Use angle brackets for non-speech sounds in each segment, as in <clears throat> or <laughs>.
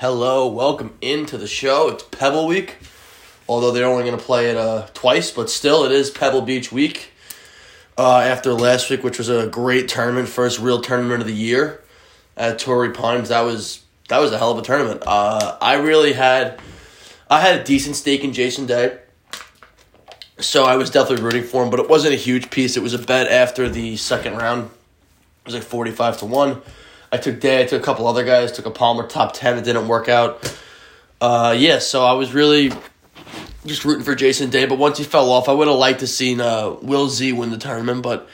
Hello, welcome into the show. It's Pebble Week, although they're only going to play it uh, twice, but still, it is Pebble Beach Week. Uh, after last week, which was a great tournament, first real tournament of the year at Torrey Pines, that was that was a hell of a tournament. Uh, I really had I had a decent stake in Jason Day, so I was definitely rooting for him, but it wasn't a huge piece. It was a bet after the second round. It was like forty five to one. I took Day. I took a couple other guys. Took a Palmer top ten. It didn't work out. Uh, yeah, so I was really just rooting for Jason Day. But once he fell off, I would have liked to seen uh, Will Z win the tournament. But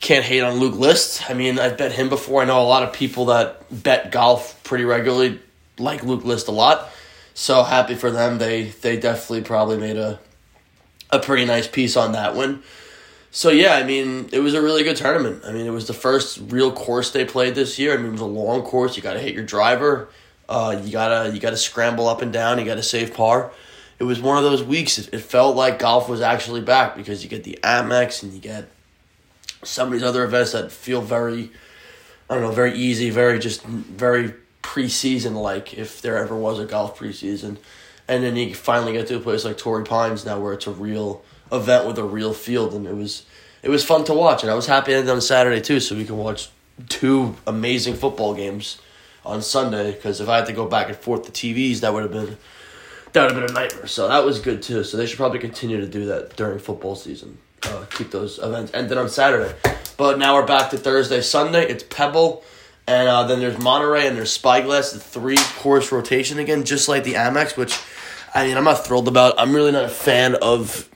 can't hate on Luke List. I mean, I've bet him before. I know a lot of people that bet golf pretty regularly like Luke List a lot. So happy for them. They they definitely probably made a a pretty nice piece on that one. So yeah, I mean, it was a really good tournament. I mean, it was the first real course they played this year. I mean, it was a long course. You got to hit your driver. Uh, you gotta you gotta scramble up and down. You gotta save par. It was one of those weeks. It, it felt like golf was actually back because you get the Amex and you get some of these other events that feel very, I don't know, very easy, very just very preseason like if there ever was a golf preseason, and then you finally get to a place like Torrey Pines now where it's a real event with a real field, and it was it was fun to watch, and I was happy on Saturday too, so we can watch two amazing football games on Sunday. Because if I had to go back and forth to TVs, that would have been that would have been a nightmare. So that was good too. So they should probably continue to do that during football season. Uh, keep those events ended on Saturday, but now we're back to Thursday, Sunday. It's Pebble. And uh, then there's Monterey and there's Spyglass, the three course rotation again, just like the Amex, which I mean I'm not thrilled about. I'm really not a fan of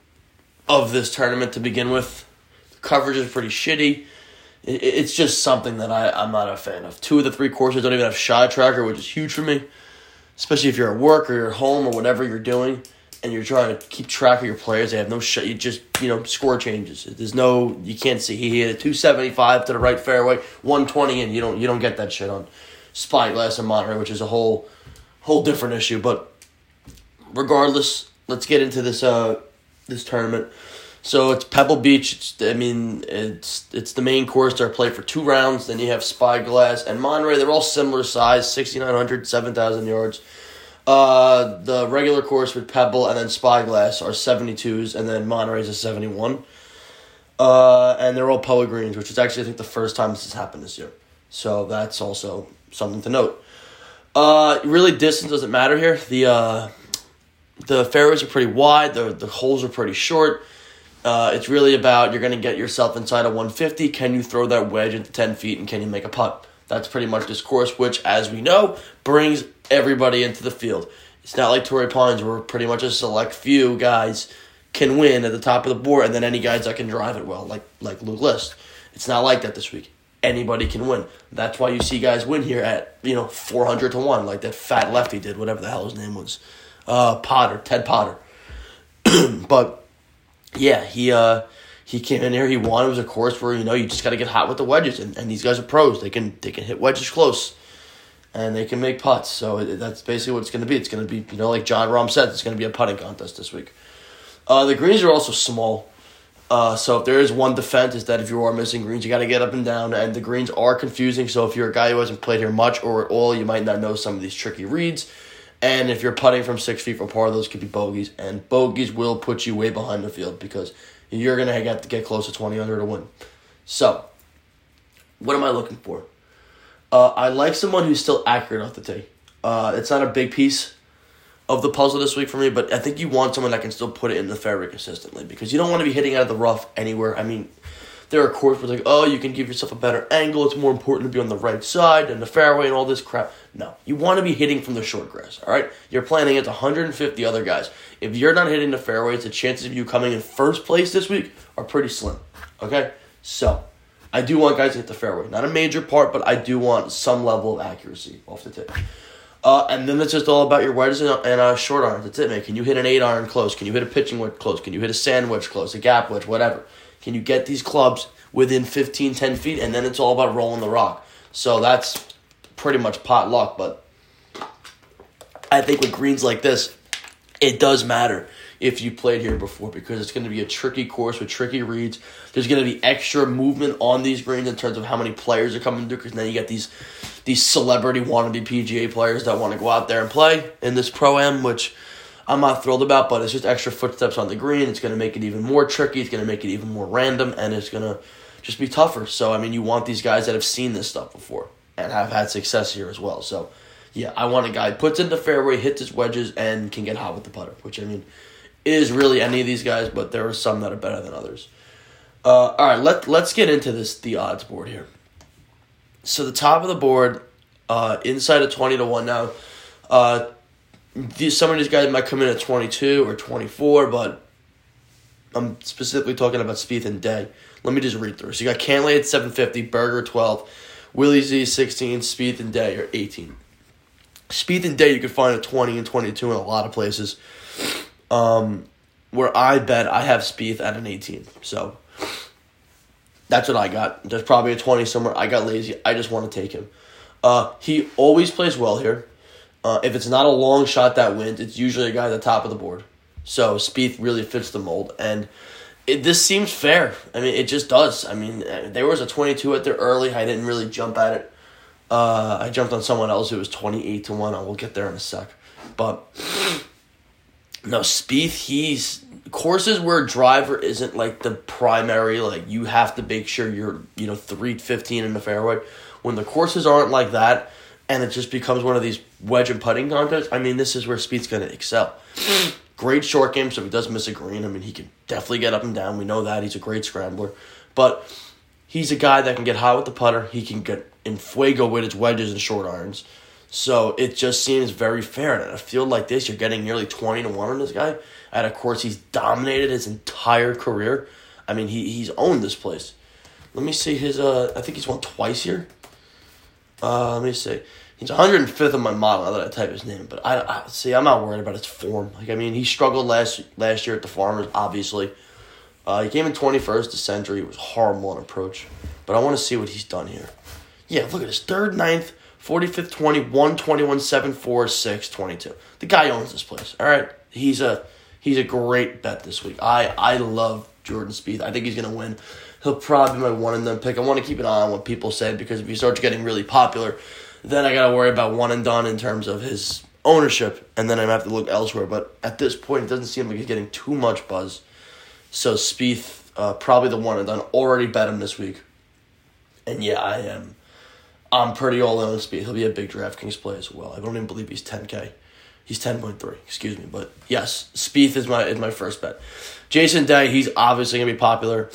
of this tournament to begin with. The coverage is pretty shitty. It, it's just something that I, I'm not a fan of. Two of the three courses don't even have shot tracker, which is huge for me. Especially if you're at work or you're home or whatever you're doing and you're trying to keep track of your players. They have no shot. You just, you know, score changes. There's no, you can't see. He hit a 275 to the right fairway, 120, and you don't, you don't get that shit on Spyglass and Monterey, which is a whole, whole different issue. But regardless, let's get into this, uh, this tournament. So it's Pebble Beach. It's, I mean, it's it's the main course. They're played for two rounds. Then you have Spyglass and Monterey. They're all similar size 6,900, 7,000 yards. Uh, the regular course with Pebble and then Spyglass are 72s, and then Monterey's a 71. Uh, and they're all Poa greens, which is actually, I think, the first time this has happened this year. So that's also something to note. Uh, really, distance doesn't matter here. The uh, the fairways are pretty wide. The the holes are pretty short. Uh, it's really about you're going to get yourself inside a 150. Can you throw that wedge into 10 feet and can you make a putt? That's pretty much this course, which, as we know, brings everybody into the field. It's not like Torrey Pines, where pretty much a select few guys can win at the top of the board, and then any guys that can drive it well, like like Luke List. It's not like that this week. Anybody can win. That's why you see guys win here at you know four hundred to one, like that fat lefty did, whatever the hell his name was, uh, Potter, Ted Potter. <clears throat> but yeah, he uh, he came in here. He won. It was a course where you know you just got to get hot with the wedges, and, and these guys are pros. They can they can hit wedges close, and they can make putts. So that's basically what it's going to be. It's going to be you know like Jon Rahm said, it's going to be a putting contest this week. Uh, the greens are also small. Uh, so if there is one defense, is that if you are missing greens, you got to get up and down, and the greens are confusing. So if you're a guy who hasn't played here much or at all, you might not know some of these tricky reads. And if you're putting from six feet from par, those could be bogeys, and bogeys will put you way behind the field because you're gonna have to get close to twenty under to win. So, what am I looking for? Uh, I like someone who's still accurate off the tee. Uh, it's not a big piece of the puzzle this week for me, but I think you want someone that can still put it in the fairway consistently because you don't want to be hitting out of the rough anywhere. I mean, there are courts where like, oh, you can give yourself a better angle. It's more important to be on the right side and the fairway and all this crap. No, you want to be hitting from the short grass. All right, you're playing against 150 other guys. If you're not hitting the fairways, the chances of you coming in first place this week are pretty slim. Okay, so I do want guys to hit the fairway. Not a major part, but I do want some level of accuracy off the tip. Uh, and then it's just all about your wedges and, and uh, short irons. That's it, man. Can you hit an eight iron close? Can you hit a pitching wedge close? Can you hit a sand wedge close? A gap wedge, whatever. Can you get these clubs within 15, 10 feet? And then it's all about rolling the rock. So that's pretty much pot luck. But I think with greens like this, it does matter. if you played here before because it's going to be a tricky course with tricky reads. There's going to be extra movement on these greens in terms of how many players are coming through because now you get these these celebrity wannabe PGA players that want to go out there and play in this pro am, which I'm not thrilled about, but it's just extra footsteps on the green. It's going to make it even more tricky. It's going to make it even more random, and it's going to just be tougher. So, I mean, you want these guys that have seen this stuff before and have had success here as well. So, yeah, I want a guy puts in the fairway, hits his wedges, and can get hot with the putter, which, I mean, is really any of these guys, but there are some that are better than others. Uh, all right, let, let's get into this the odds board here. So, the top of the board, uh, inside of 20 to 1 now. Uh, some of these guys might come in at 22 or 24, but I'm specifically talking about Spieth and Day. Let me just read through. So you got Cantlay at 750, Berger 12, Willie Z 16, Spieth and Day are 18. Spieth and Day you can find at 20 and 22 in a lot of places. Um, where I bet I have Spieth at an 18. So that's what I got. There's probably a 20 somewhere. I got lazy. I just want to take him. Uh, he always plays well here. Uh, if it's not a long shot that wins, it's usually a guy at the top of the board. So Spieth really fits the mold, and it, this seems fair. I mean, it just does. I mean, uh, there was a twenty-two at there early. I didn't really jump at it. Uh, I jumped on someone else who was twenty-eight to one. I will get there in a sec, but no Spieth. He's courses where driver isn't like the primary. Like you have to make sure you're you know three fifteen in the fairway. When the courses aren't like that, and it just becomes one of these wedge and putting contests, I mean, this is where Spieth's going to excel. <sniffs> great short game, so if he does miss a green, I mean, he can definitely get up and down. We know that. He's a great scrambler. But he's a guy that can get high with the putter. He can get in fuego with his wedges and short irons. So it just seems very fair. And at a field like this, you're getting nearly 20 to 1 on this guy. At a course he's dominated his entire career. I mean, he, he's owned this place. Let me see his, uh, I think he's won twice here. Uh, let me see. He's 105th on my model now that I type his name, but I, I see. I'm not worried about his form. Like I mean, he struggled last last year at the Farmers. Obviously, uh, he came in 21st to Century. Was horrible on approach, but I want to see what he's done here. Yeah, look at his third, ninth, 45th, 20, 1, 21, 7, 4, 6, 22. The guy owns this place. All right, he's a he's a great bet this week. I I love Jordan Spieth. I think he's gonna win he'll probably be my one and done pick. I want to keep an eye on what people say because if he starts getting really popular, then I gotta worry about one and done in terms of his ownership, and then I'm have to look elsewhere. But at this point, it doesn't seem like he's getting too much buzz. So Spieth, uh, probably the one and done. Already bet him this week, and yeah, I am. I'm pretty all in on Spieth. He'll be a big DraftKings play as well. I don't even believe he's 10k. He's 10.3, excuse me. But yes, Spieth is my is my first bet. Jason Day, he's obviously to be popular.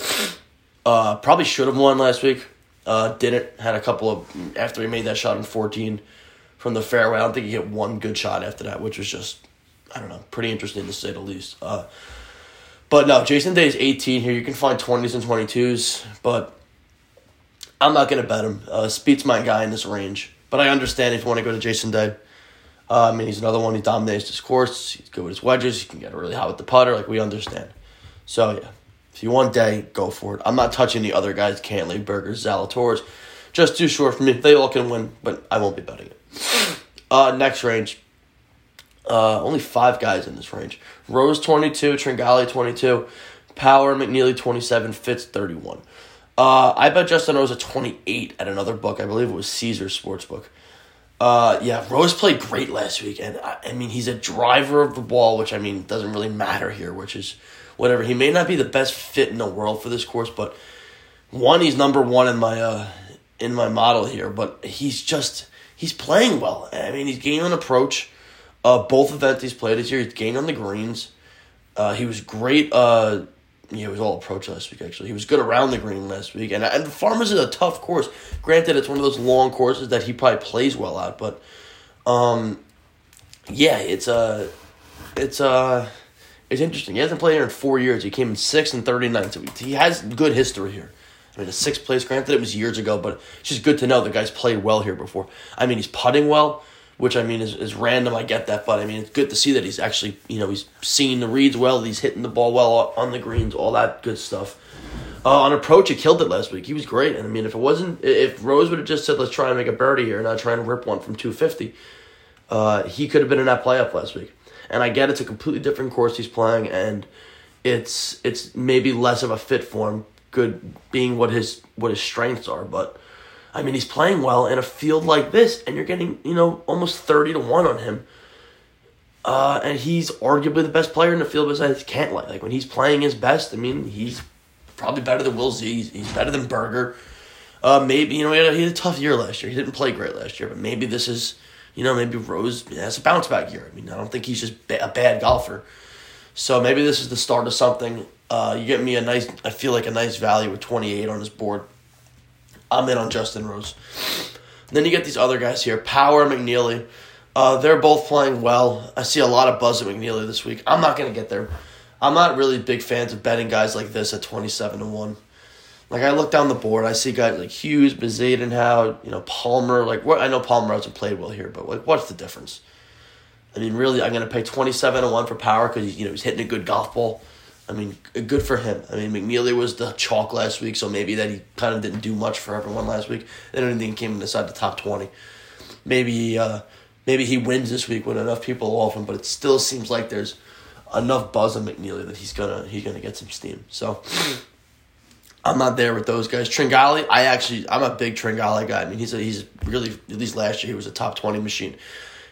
Uh, probably should have won last week. Uh, didn't. Had a couple of after he made that shot in fourteen from the fairway. I don't think he hit one good shot after that, which was just I don't know, pretty interesting to say the least. Uh, but no, Jason Day is eighteen here. You can find twenties and twenty twos, but I'm not gonna bet him. Uh, Spieth's my guy in this range, but I understand if you want to go to Jason Day. Uh, I mean, he's another one. He dominates this course. He's good with his wedges. He can get really hot with the putter. Like we understand. So yeah, if you want Day, go for it. I'm not touching the other guys, Cantlay, Berger, Zalatoris. Just too short for me. They all can win, but I won't be betting it. <laughs> Uh, next range. Uh, only five guys in this range. Rose 22, Tringale 22, Power, McNealy 27, Fitz 31. Uh, I bet Justin Rose at 28 at another book. I believe it was Caesar Sportsbook. Uh, yeah, Rose played great last week, and I, I mean, he's a driver of the ball, which I mean doesn't really matter here, which is whatever. He may not be the best fit in the world for this course, but one, he's number one in my uh, in my model here. But he's just he's playing well. I mean, he's gaining on approach. Uh, both events he's played this year, he's gained on the greens. Uh, he was great. Uh, yeah, it was all approach last week. Actually, he was good around the green last week, and and Farmers is a tough course. Granted, it's one of those long courses that he probably plays well at, but um, yeah, it's a, uh, it's a. It's interesting. He hasn't played here in four years. He came in sixth and 39, so he has good history here. I mean, a sixth place, granted, it was years ago, but it's just good to know the guy's played well here before. I mean, he's putting well, which I mean is, is random. I get that, but I mean, it's good to see that he's actually, you know, he's seeing the reads well, he's hitting the ball well on the greens, all that good stuff. Uh, on approach, he killed it last week. He was great, and I mean, if it wasn't, if Rose would have just said, "Let's try and make a birdie here," and not try and rip one from two fifty, uh, he could have been in that playoff last week. And I get it's a completely different course he's playing, and it's it's maybe less of a fit for him. Good being what his what his strengths are, but I mean he's playing well in a field like this, and you're getting you know almost thirty to one on him. Uh, and he's arguably the best player in the field besides Cantlay. Like when he's playing his best, I mean he's probably better than Will Z. He's, he's better than Berger. Uh, maybe you know he had, a, he had a tough year last year. He didn't play great last year, but maybe this is you know maybe Rose has a bounce back year. I mean I don't think he's just ba- a bad golfer. So maybe this is the start of something. Uh, you get me a nice, I feel like a nice value with 28 on his board. I'm in on Justin Rose. then you get these other guys here, Power McNealy. Uh, they're both playing well. I see a lot of buzz at McNealy this week. I'm not gonna get there. I'm not really big fans of betting guys like this at 27 to one. Like I look down the board, I see guys like Hughes, Bezuidenhout, you know Palmer. Like what I know Palmer hasn't played well here, but like what's the difference? I mean, really, I'm to pay 27 to 1 for Power because you know, he's hitting a good golf ball. I mean, good for him. I mean, McNealy was the chalk last week, so maybe that he kind of didn't do much for everyone last week. Then anything came inside the top 20. Maybe uh, maybe he wins this week with enough people off him, but it still seems like there's enough buzz on McNealy that he's gonna he's gonna get some steam. So I'm not there with those guys. Tringale, I actually I'm a big Tringale guy. I mean, he's a, he's really at least last year he was a top 20 machine.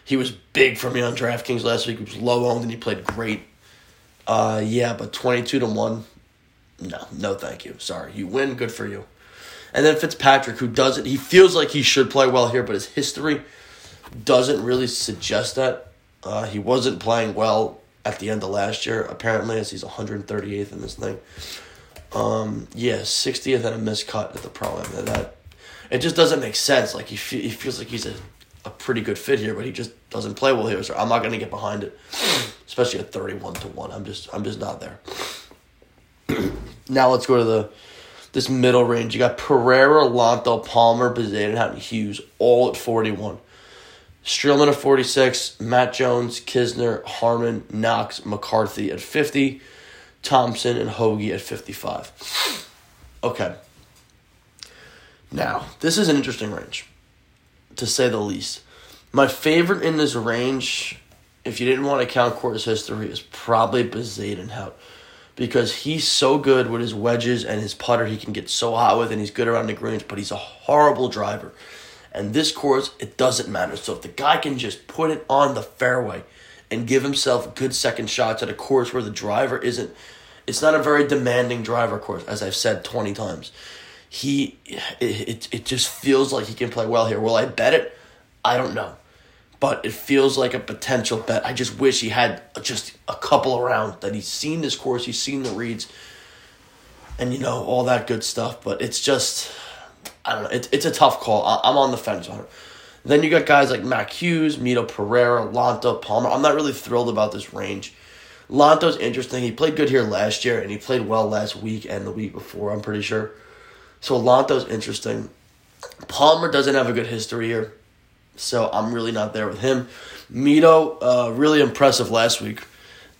He was big for me on DraftKings last week. He was low owned and he played great. Uh, yeah, but twenty two to one, no, no, thank you. Sorry, you win. Good for you. And then Fitzpatrick, who doesn't, he feels like he should play well here, but his history doesn't really suggest that. Uh, he wasn't playing well at the end of last year, apparently, as he's 138th in this thing. Um, yeah, 60th and a missed cut at the pro. That it just doesn't make sense. Like he, fe- he feels like he's a a pretty good fit here, but he just doesn't play well here. So I'm not to get behind it, especially at thirty one to one. I'm just I'm just not there. now let's go to the this middle range. You got Pereira, Lanto, Palmer, Bezuidenhout, and Hughes all at forty one. Streelman at forty six, Matt Jones, Kisner, Harman, Knox, McCarthy at fifty, Thompson and Hoge at fifty five. Okay. Now this is an interesting range to say the least. My favorite in this range, if you didn't want to count course history, is probably Bezuidenhout. Because he's so good with his wedges and his putter, he can get so hot with, and he's good around the greens, but he's a horrible driver. And this course, it doesn't matter. So if the guy can just put it on the fairway and give himself good second shots at a course where the driver isn't, it's not a very demanding driver course, as I've said 20 times he it, it, it just feels like he can play well here. Will I bet it? I don't know. But it feels like a potential bet. I just wish he had just a couple around that he's seen this course, he's seen the reads, and you know, all that good stuff. But it's just, I don't know, it, it's a tough call. I, I'm on the fence on it. Then you got guys like Mac Hughes, Mito Pereira, Lanto, Palmer. I'm not really thrilled about this range. Lanto's interesting. He played good here last year, and he played well last week and the week before, I'm pretty sure. So Lanto's interesting. Palmer doesn't have a good history here, so I'm really not there with him. Mito, uh, really impressive last week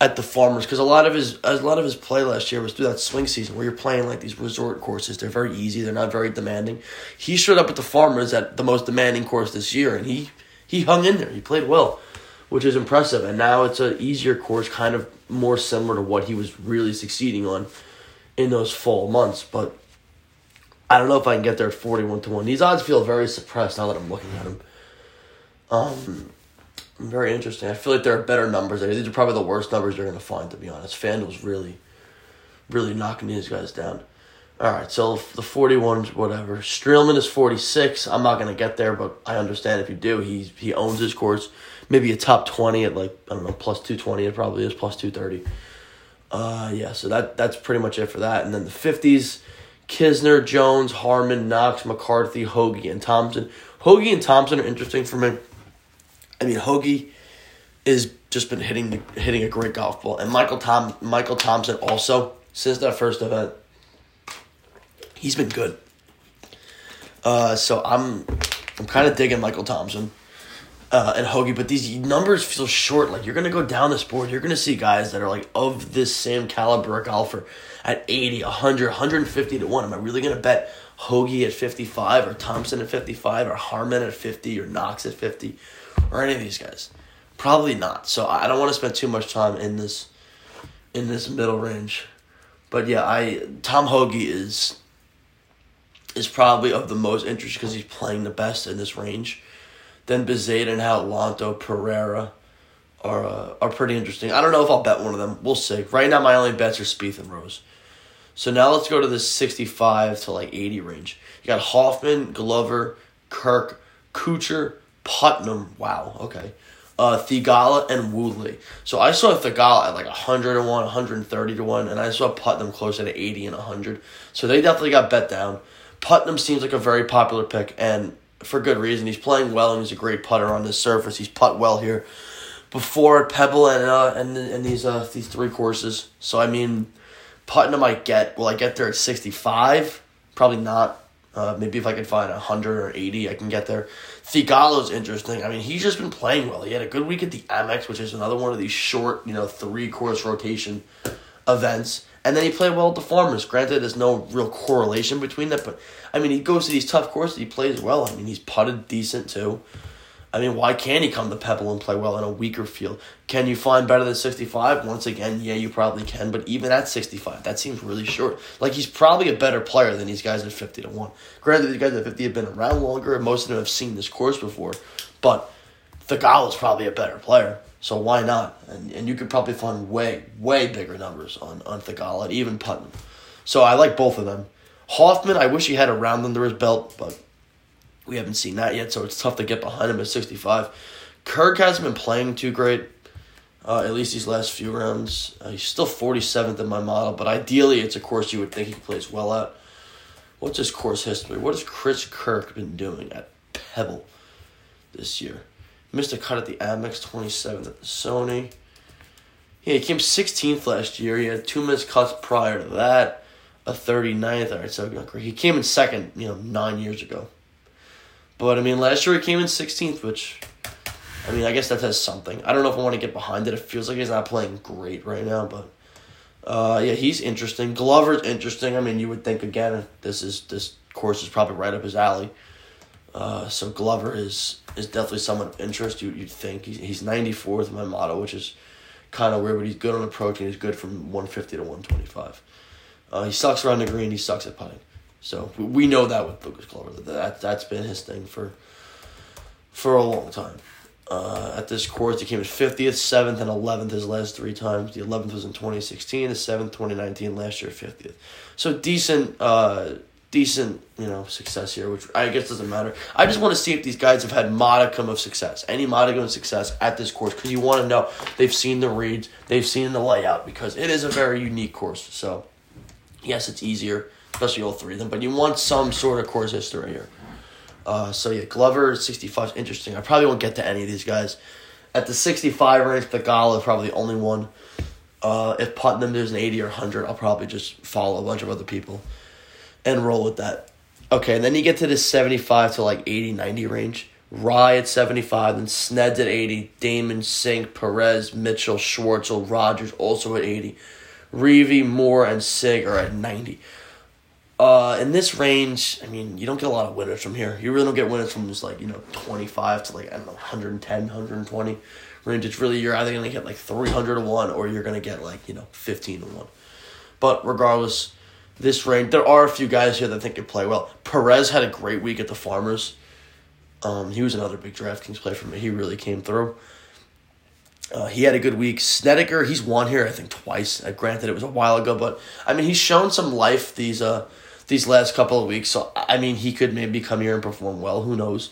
at the Farmers because a lot of his a lot of his play last year was through that swing season where you're playing like these resort courses. They're very easy. They're not very demanding. He showed up at the Farmers at the most demanding course this year, and he he hung in there. He played well, which is impressive. And now it's an easier course, kind of more similar to what he was really succeeding on in those fall months. But I don't know if I can get there at 41 to 1. These odds feel very suppressed now that I'm looking at them. Um, very interesting. I feel like there are better numbers. These are probably the worst numbers you're going to find, to be honest. FanDuel's really, really knocking these guys down. All right, so the 41's whatever. Streelman is 46. I'm not going to get there, but I understand if you do. He, he owns his course. Maybe a top 20 at like, I don't know, plus 220. It probably is plus 230. Uh, yeah, so that that's pretty much it for that. And then the 50s. Kisner, Jones, Harman, Knox, McCarthy, Hoge, and Thompson. Hoge and Thompson are interesting for me. I mean, Hoge is just been hitting hitting a great golf ball, and Michael Tom Michael Thompson also since that first event, he's been good. Uh, so I'm I'm kind of digging Michael Thompson uh, and Hoge, but these numbers feel short. Like you're gonna go down this board, you're gonna see guys that are like of this same caliber golfer at 80, 100, 150 to 1. Am I really to bet Hoge at 55 or Thompson at 55 or Harman at 50 or Knox at 50 or any of these guys? Probably not. So I don't want to spend too much time in this in this middle range. But yeah, I Tom Hoge is is probably of the most interest because he's playing the best in this range. Then Bezuidenhout and Lanto Pereira are uh, are pretty interesting. I don't know if I'll bet one of them. We'll see. Right now, my only bets are Spieth and Rose. So now let's go to the sixty-five to like eighty range. You got Hoffman, Glover, Kirk, Kuchar, Putnam. Wow. Okay. Uh, Theegala and Woodley. So I saw Theegala at like 101, 130 to 1, and I saw Putnam closer to 80 and 100. So they definitely got bet down. Putnam seems like a very popular pick, and for good reason. He's playing well, and he's a great putter on this surface. He's putt well here before Pebble and uh, and and these uh these three courses. So I mean, Putnam I get. Will I get there at sixty five? Probably not. Uh, maybe if I can find hundred or eighty, I can get there. Theegala's interesting. I mean, he's just been playing well. He had a good week at the Amex, which is another one of these short, you know, three course rotation events. And then he played well at the Farmers. Granted, there's no real correlation between that, but I mean, he goes to these tough courses. He plays well. I mean, he's putted decent too. I mean, why can't he come to Pebble and play well in a weaker field? Can you find better than 65? Once again, yeah, you probably can, but even at 65, that seems really short. Like, he's probably a better player than these guys at 50 to 1. Granted, these guys at 50 have been around longer, and most of them have seen this course before, but the Theegala is probably a better player. So why not? And and you could probably find way, way bigger numbers on, on Theegala and even Putnam. So I like both of them. Hoffman, I wish he had a round under his belt, but we haven't seen that yet, so it's tough to get behind him at 65. Kirk hasn't been playing too great, uh, at least these last few rounds. Uh, he's still 47th in my model, but ideally it's a course you would think he plays well at. What's his course history? What has Chris Kirk been doing at Pebble this year? Missed a cut at the Amex, 27th at the Sony. Yeah, he came 16th last year. He had two missed cuts prior to that, a 39th. All right, so he came in second, you know, nine years ago. But I mean, last year he came in 16th, which, I mean, I guess that says something. I don't know if I want to get behind it. It feels like he's not playing great right now, but uh, yeah, he's interesting. Glover's interesting. I mean, you would think again, this is this course is probably right up his alley. Uh, so Glover is is definitely someone of interest. You you'd think he's ninety fourth in my model, which is kind of weird, but he's good on approach and he's good from one fifty to one twenty five. Uh, he sucks around the green. He sucks at putting. So we know that with Lucas Glover that that's been his thing for for a long time. Uh, at this course, he came in fiftieth, seventh, and eleventh his last three times. The eleventh was in twenty sixteen, the seventh twenty nineteen, last year fiftieth. So decent, uh, decent, you know, success here, which I guess doesn't matter. I just want to see if these guys have had modicum of success, any modicum of success at this course, because you want to know they've seen the reads, they've seen the layout, because it is a very unique course. So, yes, it's easier especially all three of them. But you want some sort of course history here. Uh, so yeah, Glover sixty five is interesting. I probably won't get to any of these guys. At the sixty five range, Theegala is probably the only one. Uh, if Putnam there's an eighty or hundred, I'll probably just follow a bunch of other people, and roll with that. Okay, and then you get to the seventy five to like 80, 90 range. Rai at seventy five, then Sneds at eighty, Dahmen, Cink, Perez, Mitchell, Schwartzel, Rodgers also at eighty, Reavie, Moore, and Sigg are at ninety. Uh, in this range, I mean, you don't get a lot of winners from here. You really don't get winners from just like, you know, 25 to like, I don't know, 110, 120 range. It's really, you're either going to get like 300 to 1 or you're going to get like, you know, 15 to 1. But regardless, this range, there are a few guys here that I think can play well. Perez had a great week at the Farmers. Um, he was another big DraftKings play for me. He really came through. Uh, he had a good week. Snedeker, he's won here, I think, twice. Uh, granted, it was a while ago, but I mean, he's shown some life these uh these last couple of weeks. So I mean, he could maybe come here and perform well. Who knows?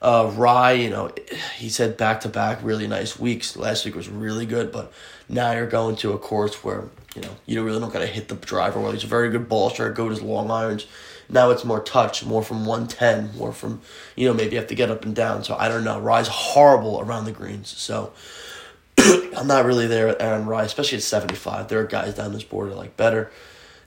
Uh, Rai, you know, he's had back to back really nice weeks. Last week was really good, but now you're going to a course where you know you don't really don't got to hit the driver well. He's a very good ball striker, good his long irons. Now it's more touch, more from one ten, more from you know maybe you have to get up and down. So I don't know. Rai's horrible around the greens, so. <clears throat> I'm not really there with Aaron Rai, especially at 75. There are guys down this board that like better.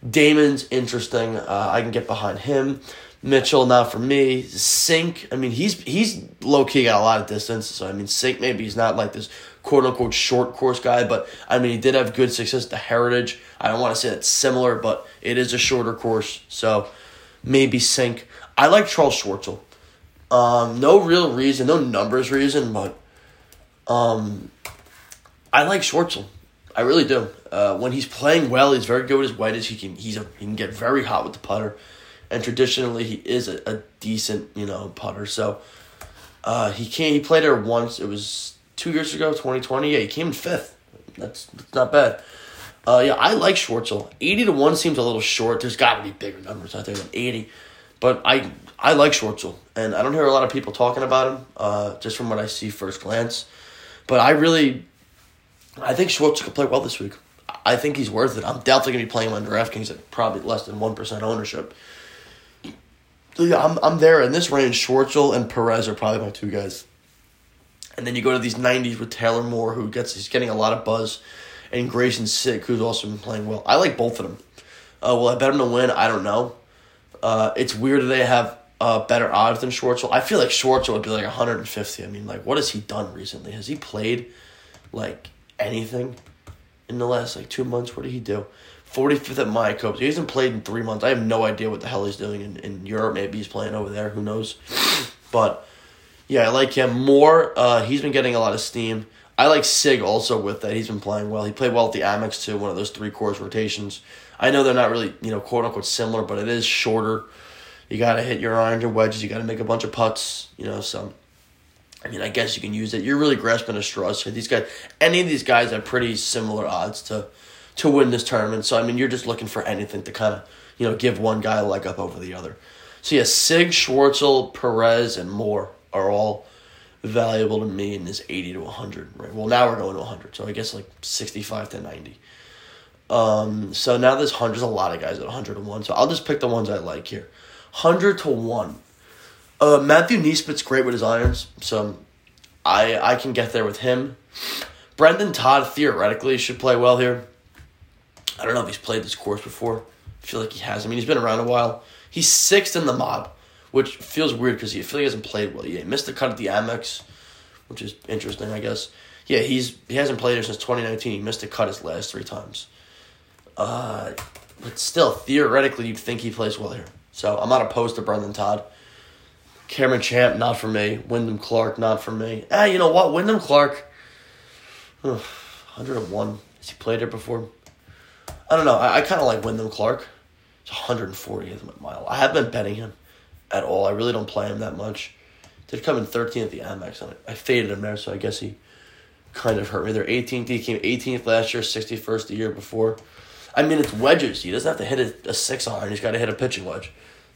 Dahmen's interesting. Uh, I can get behind him. Mitchell, not for me. Cink, I mean, he's he's low key got a lot of distance. So I mean, Cink maybe he's not like this quote unquote short course guy, but I mean, he did have good success at the Heritage. I don't want to say it's similar, but it is a shorter course. So maybe Cink. I like Charles Schwartzel. Um, no real reason, no numbers reason, but Um, I like Schwartzel. I really do. Uh, when he's playing well, he's very good with his wedges. He can he's a, he can get very hot with the putter, and traditionally he is a, a decent you know putter. So uh, he came. He played there once. It was two years ago, twenty twenty. Yeah, he came in fifth. That's, that's not bad. Uh, yeah, I like Schwartzel. Eighty to one seems a little short. There's got to be bigger numbers out there than eighty, but I I like Schwartzel, and I don't hear a lot of people talking about him. Uh, just from what I see first glance, but I really I think Schwartz could play well this week. I think he's worth it. I'm definitely gonna be playing him on DraftKings at probably less than one percent ownership. So yeah, I'm I'm there in this range. Schwartzel and Perez are probably my two guys. And then you go to these nineties with Taylor Moore, who gets he's getting a lot of buzz, and Greyson Sigg, who's also been playing well. I like both of them. Uh, will I bet him to win? I don't know. Uh, it's weird that they have uh, better odds than Schwartzel. I feel like Schwartzel would be like 150. I mean, like, what has he done recently? Has he played like anything in the last like two months. What did he do? 45th at Mayakoba. He hasn't played in three months. I have no idea what the hell he's doing in, in Europe. Maybe he's playing over there. Who knows? But yeah, I like him more. Uh, he's been getting a lot of steam. I like Sigg also with that. He's been playing well. He played well at the Amex too, one of those three course rotations. I know they're not really, you know, quote unquote similar, but it is shorter. You got to hit your irons, and wedges. You got to make a bunch of putts, you know, so I mean, I guess you can use it. You're really grasping at straws here. These guys, any of these guys have pretty similar odds to to win this tournament. So I mean, you're just looking for anything to kind of you know give one guy a leg up over the other. So yeah, Sigg, Schwartzel, Perez, and Moore are all valuable to me in this eighty to hundred. Right. Well, now we're going to hundred. So I guess like sixty five to ninety. Um. So now there's hundreds. A lot of guys at hundred to one. So I'll just pick the ones I like here. Hundred to one. Uh, Matthew NeSmith's great with his irons, so I I can get there with him. Brendon Todd theoretically should play well here. I don't know if he's played this course before. I feel like he has. I mean, he's been around a while. He's sixth in the mob, which feels weird because he feel like he hasn't played well. He missed the cut at the Amex, which is interesting, I guess. Yeah, he's he hasn't played here since twenty nineteen. He missed the cut his last three times. Uh, but still, theoretically, you'd think he plays well here. So I'm not opposed to Brendon Todd. Cameron Champ, not for me. Wyndham Clark, not for me. Ah, you know what? Wyndham Clark, 101. Has he played it before? I don't know. I, I kind of like Wyndham Clark. It's 140th mile. I haven't been betting him at all. I really don't play him that much. Did come in 13th at the Amex, and I, I faded him there, so I guess he kind of hurt me. They're 18th. He came 18th last year, 61st the year before. I mean, it's wedges. He doesn't have to hit a, a six iron. He's got to hit a pitching wedge.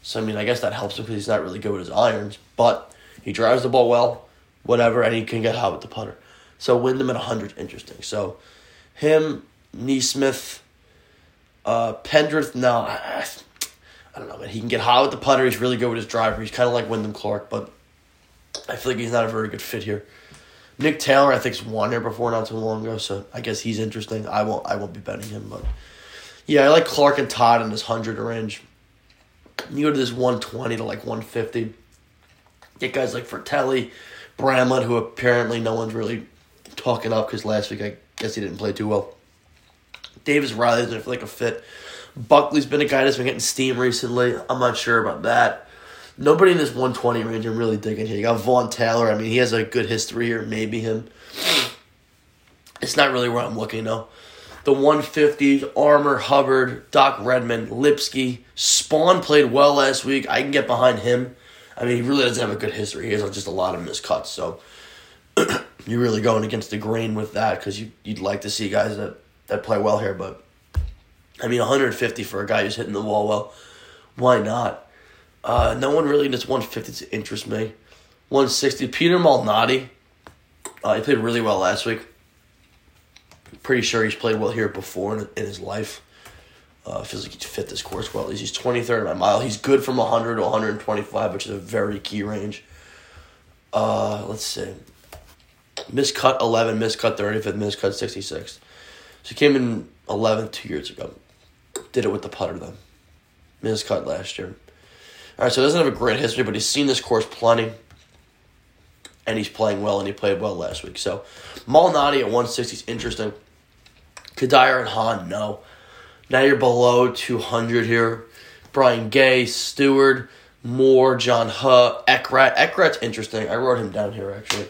So I mean, I guess that helps because he's not really good with his irons, but he drives the ball well, whatever, and he can get hot with the putter. So Wyndham at hundred, interesting. So him, NeSmith, uh, Pendrith. No, I, I don't know, man. He can get hot with the putter. He's really good with his driver. He's kind of like Wyndham Clark, but I feel like he's not a very good fit here. Nick Taylor, I think's won here before not too long ago, so I guess he's interesting. I won't, I won't be betting him, but yeah, I like Clark and Todd in this hundred range. You go to this 120 to like 150. Get guys like Frittelli, Bramlett, who apparently no one's really talking up because last week I guess he didn't play too well. Davis Riley doesn't feel like a fit. Buckley's been a guy that's been getting steam recently. I'm not sure about that. Nobody in this 120 range I'm really digging here. You got Vaughn Taylor. I mean, he has a good history here. Maybe him. It's not really where I'm looking, though the 150s, Armour, Hubbard, Doc Redman, Lipsky. Spaun played well last week. I can get behind him. I mean, he really doesn't have a good history. He has just a lot of miscuts. So <clears throat> you're really going against the grain with that because you, you'd like to see guys that, that play well here. But, I mean, 150 for a guy who's hitting the wall well, why not? Uh, no one really just 150 to interest me. 160, Peter Malnati. Uh, he played really well last week pretty sure he's played well here before in, in his life. Uh, feels like he's fit this course well. He's 23rd by mile. He's good from 100 to 125, which is a very key range. Uh, let's see. Miscut 11, miscut 35th, miscut 66. So he came in 11th two years ago. Did it with the putter, though. Miscut last year. All right, so he doesn't have a great history, but he's seen this course plenty. And he's playing well, and he played well last week. So Malnati at 160 is interesting. Kadir and Hahn, no. Now you're below 200 here. Brian Gay, Stewart, Moore, John Huh, Eckroat. Eckroat's interesting. I wrote him down here, actually.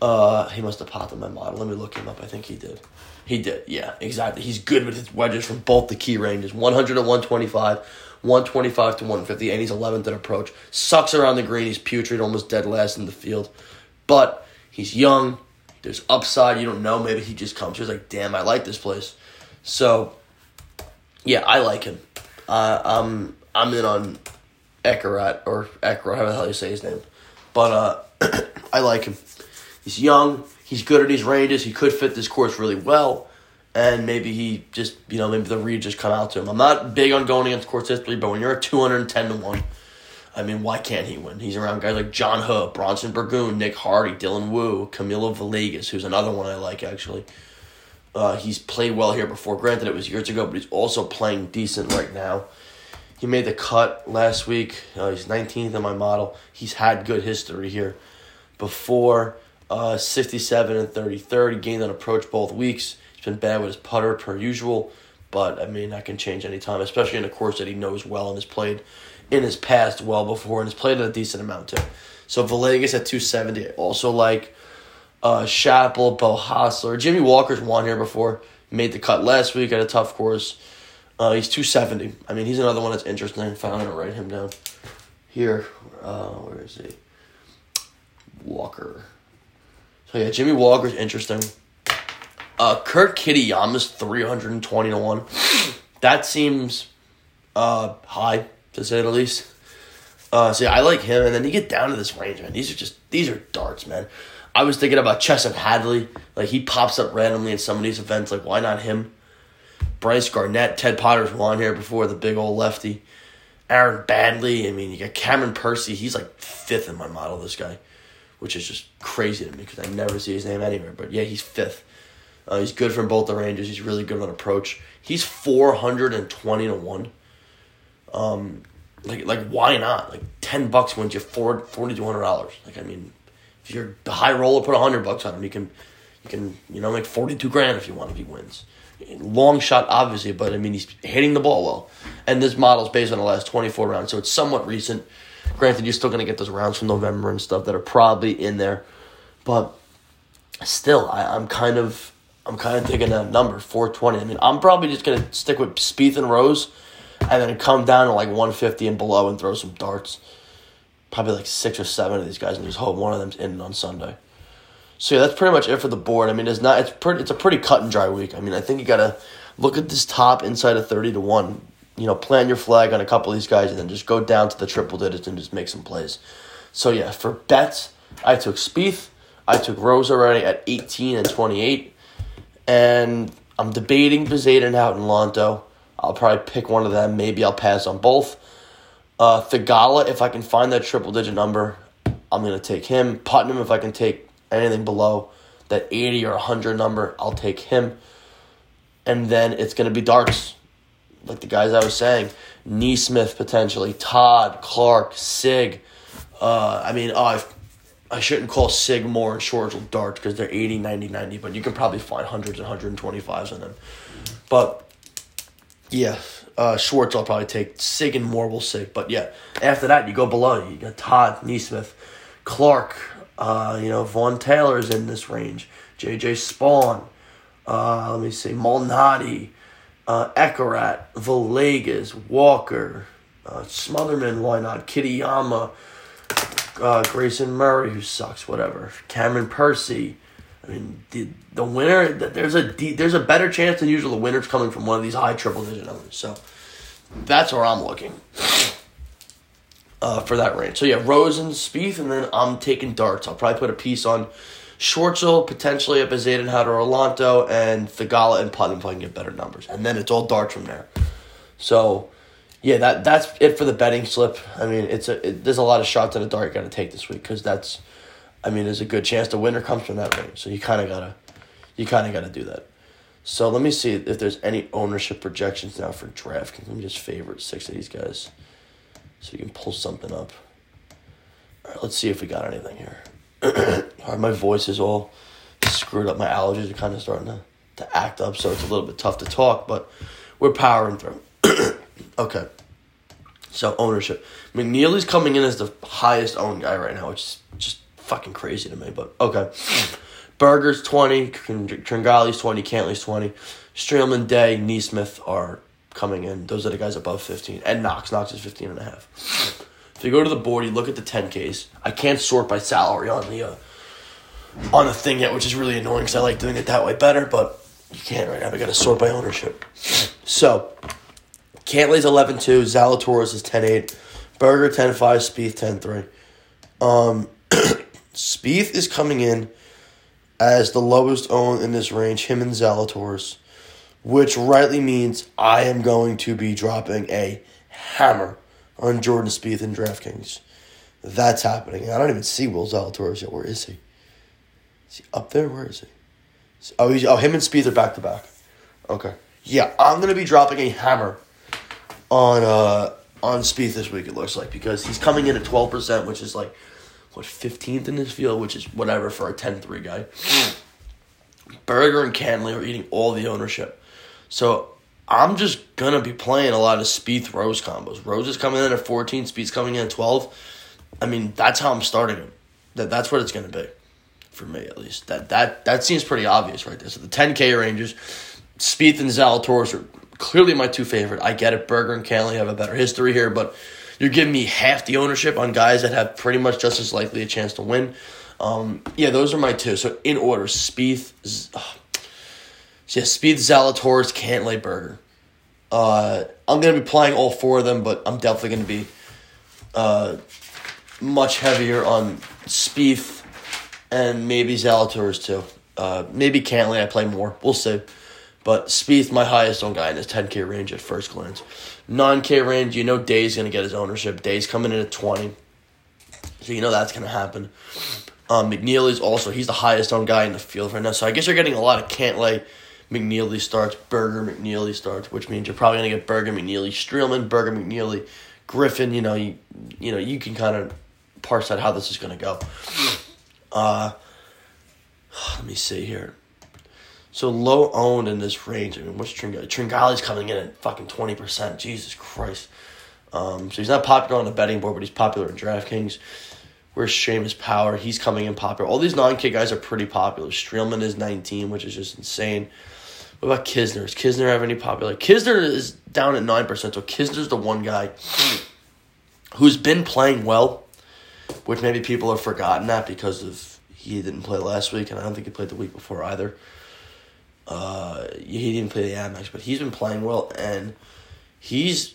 Uh, he must have popped on my model. Let me look him up. I think he did. He did. Yeah, exactly. He's good with his wedges from both the key ranges 100 to 125, 125 to 150, and he's 11th at approach. Sucks around the green. He's putrid, almost dead last in the field. But he's young. There's upside. You don't know. Maybe he just comes. He's like, damn, I like this place. So, yeah, I like him. Uh, I'm I'm in on Eckroat or Eckert, however the hell you say his name. But uh, <clears throat> I like him. He's young. He's good at these ranges. He could fit this course really well. And maybe he just, you know, maybe the read just come out to him. I'm not big on going against history, but when you're at 210 to 1, I mean, why can't he win? He's around guys like John Huh, Bronson Burgoon, Nick Hardy, Dylan Wu, Camilo Villegas, who's another one I like, actually. Uh, he's played well here before. Granted, it was years ago, but he's also playing decent right now. He made the cut last week. Uh, he's 19th in my model. He's had good history here. Before uh, 67 and 33rd, he gained an approach both weeks. He's been bad with his putter per usual, but I mean, that can change anytime, especially in a course that he knows well and has played in his past well before and has played a decent amount too. So Villegas at 270. Also like uh, Chappell, Beau Hossler. Jimmy Walker's won here before. Made the cut last week at a tough course. Uh, he's 270. I mean, he's another one that's interesting. I'm going to write him down here. Uh, where is he? Walker. So yeah, Jimmy Walker's interesting. Uh, Kurt Kitayama's 320 to 1. That seems uh, high, to say the least. Uh, yeah, I like him. And then you get down to this range, man. These are just, these are darts, man. I was thinking about Chesson Hadley. Like, he pops up randomly in some of these events. Like, why not him? Bryce Garnett, Ted Potter's won here before, the big old lefty. Aaron Baddeley. I mean, you got Cameron Percy. He's like fifth in my model, this guy, which is just crazy to me because I never see his name anywhere. But yeah, he's fifth. Uh, he's good from both the ranges. He's really good on approach. He's 420 to 1. Um, like, like why not? Like, 10 bucks wins you four, $4,200. Like, I mean, if you're the high roller, put 100 bucks on him. You can, you can, you know, make 42 grand if you want if he wins long shot, obviously, but I mean, he's hitting the ball well. And this model is based on the last 24 rounds, so it's somewhat recent. Granted, you're still to get those rounds from November and stuff that are probably in there, but still, I, I'm kind of. I'm kind of taking that number, 420. I mean, I'm probably just to stick with Spieth and Rose and then come down to like 150 and below and throw some darts. Probably like six or seven of these guys and just hope one of them's in on Sunday. So yeah, that's pretty much it for the board. I mean, it's not it's pretty it's a pretty cut and dry week. I mean, I think you gotta look at this top inside of thirty to one. You know, plan your flag on a couple of these guys, and then just go down to the triple digits and just make some plays. So yeah, for bets, I took Spieth, I took Rose already at eighteen and twenty eight, and I'm debating Bezuidenhout in Lanto. I'll probably pick one of them. Maybe I'll pass on both. Uh, Theegala, if I can find that triple digit number, I'm gonna take him. Putnam, if I can take anything below that 80 or 100 number, I'll take him. And then it's going to be darts. Like the guys I was saying, NeSmith potentially, Todd, Clark, Sigg. Uh, I mean, oh, i I shouldn't call Sigg Moore and Schwartzel darts because they're 80, 90, 90, but you can probably find hundreds and 125s on them. But yeah, uh, Schwartz I'll probably take. Sigg and Moore will Sigg. But yeah, after that, you go below. You got Todd, NeSmith, Clark, uh, you know, Vaughn Taylor's in this range. J.J. Spaun. Uh, let me see. Malnati. Uh, Eckroat. Villegas. Walker. Uh, Smotherman. Why not? Kitayama. Uh, Grayson Murray, who sucks. Whatever. Cameron Percy. I mean, the, the winner, there's a there's a better chance than usual the winner's coming from one of these high triple digit numbers. So that's where I'm looking uh, for that range. So yeah, Rose and Spieth, and then I'm taking darts. I'll probably put a piece on Schwartzel, potentially up Bezuidenhout or Lanto, and Theegala and Putnam if I can get better numbers. And then it's all darts from there. So yeah, that that's it for the betting slip. I mean, it's a it, there's a lot of shots at a dart you got to take this week because that's, I mean, there's a good chance the winner comes from that range. So you kind of gotta, you kind of gotta do that. So let me see if there's any ownership projections now for draft. Let me just favorite six of these guys so you can pull something up. All right, let's see if we got anything here. <clears throat> all right, my voice is all screwed up. My allergies are kind of starting to, to act up, so it's a little bit tough to talk, but we're powering through. <clears throat> okay. So ownership. McNealy's coming in as the highest owned guy right now, which is just fucking crazy to me, but okay. Burgers 20, Tringale's 20, Cantlay's 20. Streelman, Day, NeSmith are coming in. Those are the guys above 15. And Knox. Knox is 15 and a half. If you go to the board, you look at the 10Ks. I can't sort by salary on the uh, on the thing yet, which is really annoying because I like doing it that way better, but you can't right now. We got to sort by ownership. So, Cantlay's 11 2, Zalatoris is 10 8, Berger 10 5, Spieth 10 3. Um, Spieth is coming in as the lowest owned in this range, him and Zalatoris, which rightly means I am going to be dropping a hammer on Jordan Spieth and DraftKings. That's happening. I don't even see Will Zalatoris yet. Where is he? Is he up there? Where is he? Oh, he's, oh, him and Spieth are back to back. Okay. Yeah, I'm gonna be dropping a hammer on uh on Spieth this week. It looks like because he's coming in at twelve percent, which is like what fifteenth in this field, which is whatever for a 10-3 guy. Berger and Cantlay are eating all the ownership, so I'm just gonna be playing a lot of Spieth Rose combos. Rose is coming in at fourteen, Spieth's coming in at twelve. I mean, that's how I'm starting him. That that's what it's gonna be, for me at least. That that that seems pretty obvious right there. So the 10K ranges, Spieth and Zalatoris are clearly my two favorite. I get it. Berger and Cantlay have a better history here, but you're giving me half the ownership on guys that have pretty much just as likely a chance to win. Um, yeah, those are my two. So in order, Spieth, uh, yeah, Spieth, Zalatoris, Cantlay, Berger. Uh, I'm gonna be playing all four of them, but I'm definitely gonna be uh, much heavier on Spieth and maybe Zalatoris too. Uh, maybe Cantlay I play more. We'll see. But Spieth, my highest owned guy in his 10K range at first glance. 9K range, you know Day's going to get his ownership. Day's coming in at 20. So you know that's going to happen. Um, McNealy's also, he's the highest owned guy in the field right now. So I guess you're getting a lot of Cantlay, McNealy starts, Berger, McNealy starts, which means you're probably going to get Berger, McNealy, Streelman, Berger, McNealy, Griffin. You know, you, you know, you can kind of parse out how this is going to go. Uh, let me see here. So low owned in this range. I mean, what's Tringale? Tringale's coming in at fucking twenty percent. Jesus Christ. Um, so he's not popular on the betting board, but he's popular in DraftKings. Where's Seamus Power? He's coming in popular. All these non K guys are pretty popular. Streelman is nineteen, which is just insane. What about Kisner? Does Kisner have any popular? Kisner is down at nine percent. So Kisner's the one guy who's been playing well, which maybe people have forgotten that because of he didn't play last week, and I don't think he played the week before either. Uh, he didn't play the Amex, but he's been playing well, and he's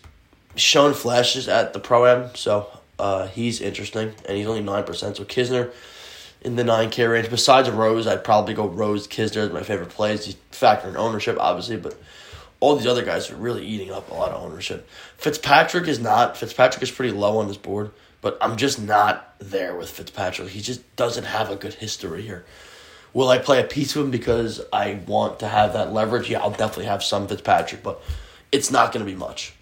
shown flashes at the Pro Am, so uh, he's interesting, and he's only 9%. So Kisner in the 9K range. Besides Rose, I'd probably go Rose Kisner as my favorite plays. He's factor in ownership, obviously, but all these other guys are really eating up a lot of ownership. Fitzpatrick is not. Fitzpatrick is pretty low on this board, but I'm just not there with Fitzpatrick. He just doesn't have a good history here. Will I play a piece of him because I want to have that leverage? Yeah, I'll definitely have some Fitzpatrick, but it's not going to be much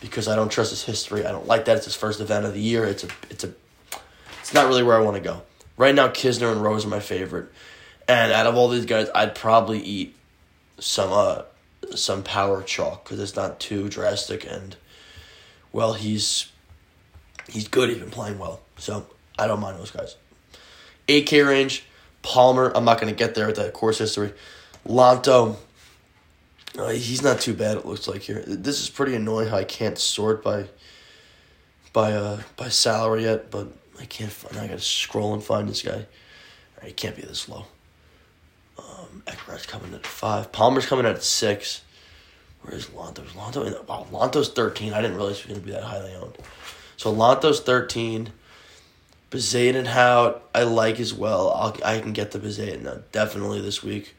because I don't trust his history. I don't like that it's his first event of the year. It's a it's a it's not really where I want to go. Right now, Kisner and Rose are my favorite, and out of all these guys, I'd probably eat some uh some power chalk because it's not too drastic and well he's he's good. He's been playing well, so I don't mind those guys. 8K range. Palmer, I'm not going to get there with that course history. Lanto, uh, he's not too bad. It looks like here. This is pretty annoying how I can't sort by by uh by salary yet, but I can't. Find, I got to scroll and find this guy. He can't be this low. Um, Eckhart's coming at five. Palmer's coming at six. Where's Lanto? Lanto in, wow, Lanto's thirteen. I didn't realize he was going to be that highly owned. So Lanto's thirteen. Bezuidenhout, I like as well. I'll, I can get the Bezuidenhout definitely this week.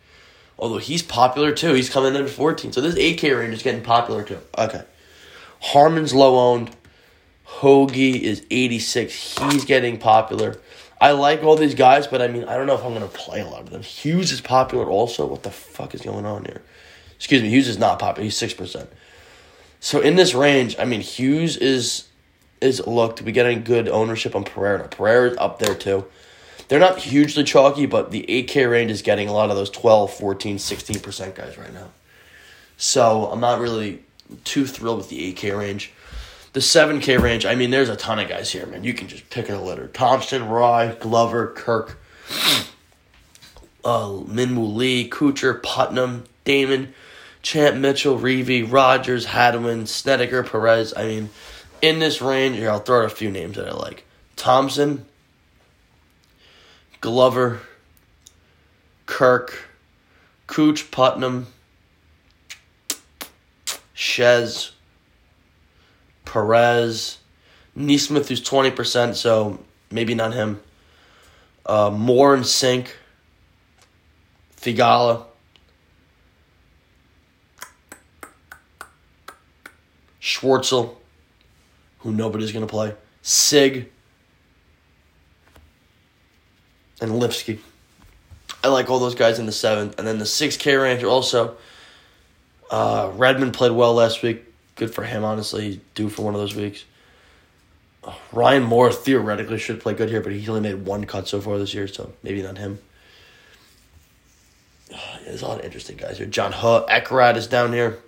Although he's popular too. He's coming in at 14. So this 8K range is getting popular too. Okay. Harman's low owned. Hoge is 86. He's getting popular. I like all these guys, but I mean, I don't know if I'm going to play a lot of them. Hughes is popular also. What the fuck is going on here? Excuse me, Hughes is not popular. He's 6%. So in this range, I mean, Hughes is is looked We be getting good ownership on Pereira. Pereira's up there too. They're not hugely chalky, but the 8K range is getting a lot of those 12, 14, 16% guys right now. So I'm not really too thrilled with the 8K range. The 7K range, I mean, there's a ton of guys here, man. You can just pick a litter. Thompson, Rai, Glover, Kirk, uh, Minwoo Lee, Kuchar, Putnam, Dahmen, Champ Mitchell, Reavie, Rodgers, Hadwin, Snedeker, Perez. I mean, in this range, here, I'll throw out a few names that I like. Thompson, Glover, Kirk, Cooch, Putnam, Shez, Perez, NeSmith, who's 20%, so maybe not him. Uh, Moore and Cink, Theegala, Schwartzel, who nobody's going to play, Sigg, and Lipsky. I like all those guys in the seventh. And then the 6K range also. Uh, Redman played well last week. Good for him, honestly. He's due for one of those weeks. Uh, Ryan Moore theoretically should play good here, but he only made one cut so far this year, so maybe not him. Uh, <sighs> there's a lot of interesting guys here. John Hutt, Eckroat is down here.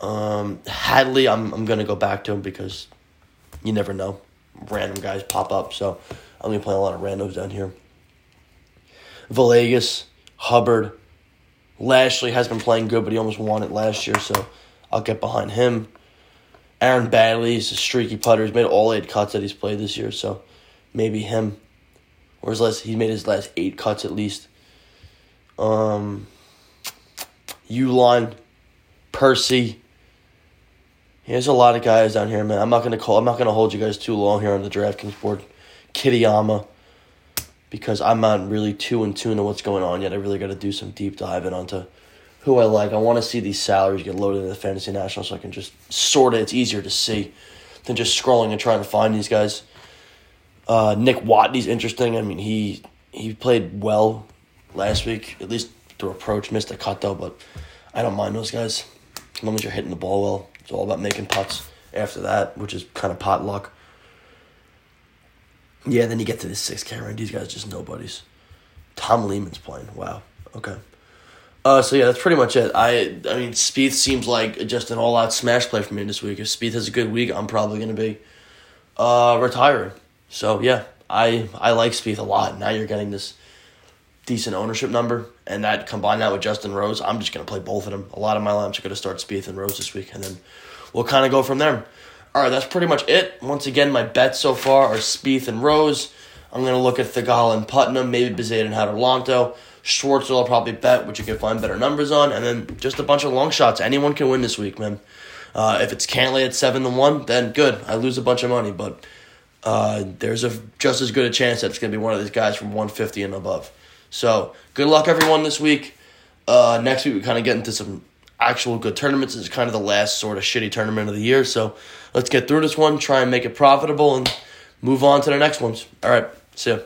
Um, Hadley, I'm I'm gonna go back to him because you never know. Random guys pop up, so I'm gonna play a lot of randos down here. Villegas, Hubbard, Lashley has been playing good, but he almost won it last year, so I'll get behind him. Aaron Baddeley's a streaky putter. He's made all eight cuts that he's played this year, so maybe him. Or his last, he made his last eight cuts at least. Um, Uline, Percy. There's a lot of guys down here, man. I'm not gonna call. I'm not gonna hold you guys too long here on the DraftKings board. Kitayama, because I'm not really too in tune to what's going on yet. I really got to do some deep diving onto who I like. I want to see these salaries get loaded into the Fantasy National so I can just sort it. It's easier to see than just scrolling and trying to find these guys. Uh, Nick Watney's interesting. I mean, he he played well last week, at least through approach. Missed a cut though, but I don't mind those guys as long as you're hitting the ball well. It's all about making putts after that, which is kind of pot luck. Yeah, then you get to the six K range. These guys just nobodies. Tom Lehman's playing. Wow. Okay. Uh, so yeah, that's pretty much it. I I mean, Spieth seems like just an all out smash play for me this week. If Spieth has a good week, I'm probably gonna be uh, retiring. So yeah, I I like Spieth a lot. Now you're getting this decent ownership number, and that combine that with Justin Rose, I'm just gonna play both of them. A lot of my lineups are gonna start Spieth and Rose this week, and then we'll kind of go from there. All right, that's pretty much it. Once again, my bets so far are Spieth and Rose. I'm gonna look at Theegala and Putnam, maybe Bezade and Haderlanto. Schwartzel I'll probably bet, which you can find better numbers on, and then just a bunch of long shots. Anyone can win this week, man. Uh, if it's Cantlay at seven to one, then good. I lose a bunch of money, but uh, there's a just as good a chance that it's gonna be one of these guys from 150 and above. So good luck, everyone, this week. Uh, next week we kind of get into some actual good tournaments. It's kind of the last sort of shitty tournament of the year. So let's get through this one, try and make it profitable, and move on to the next ones. All right, see ya.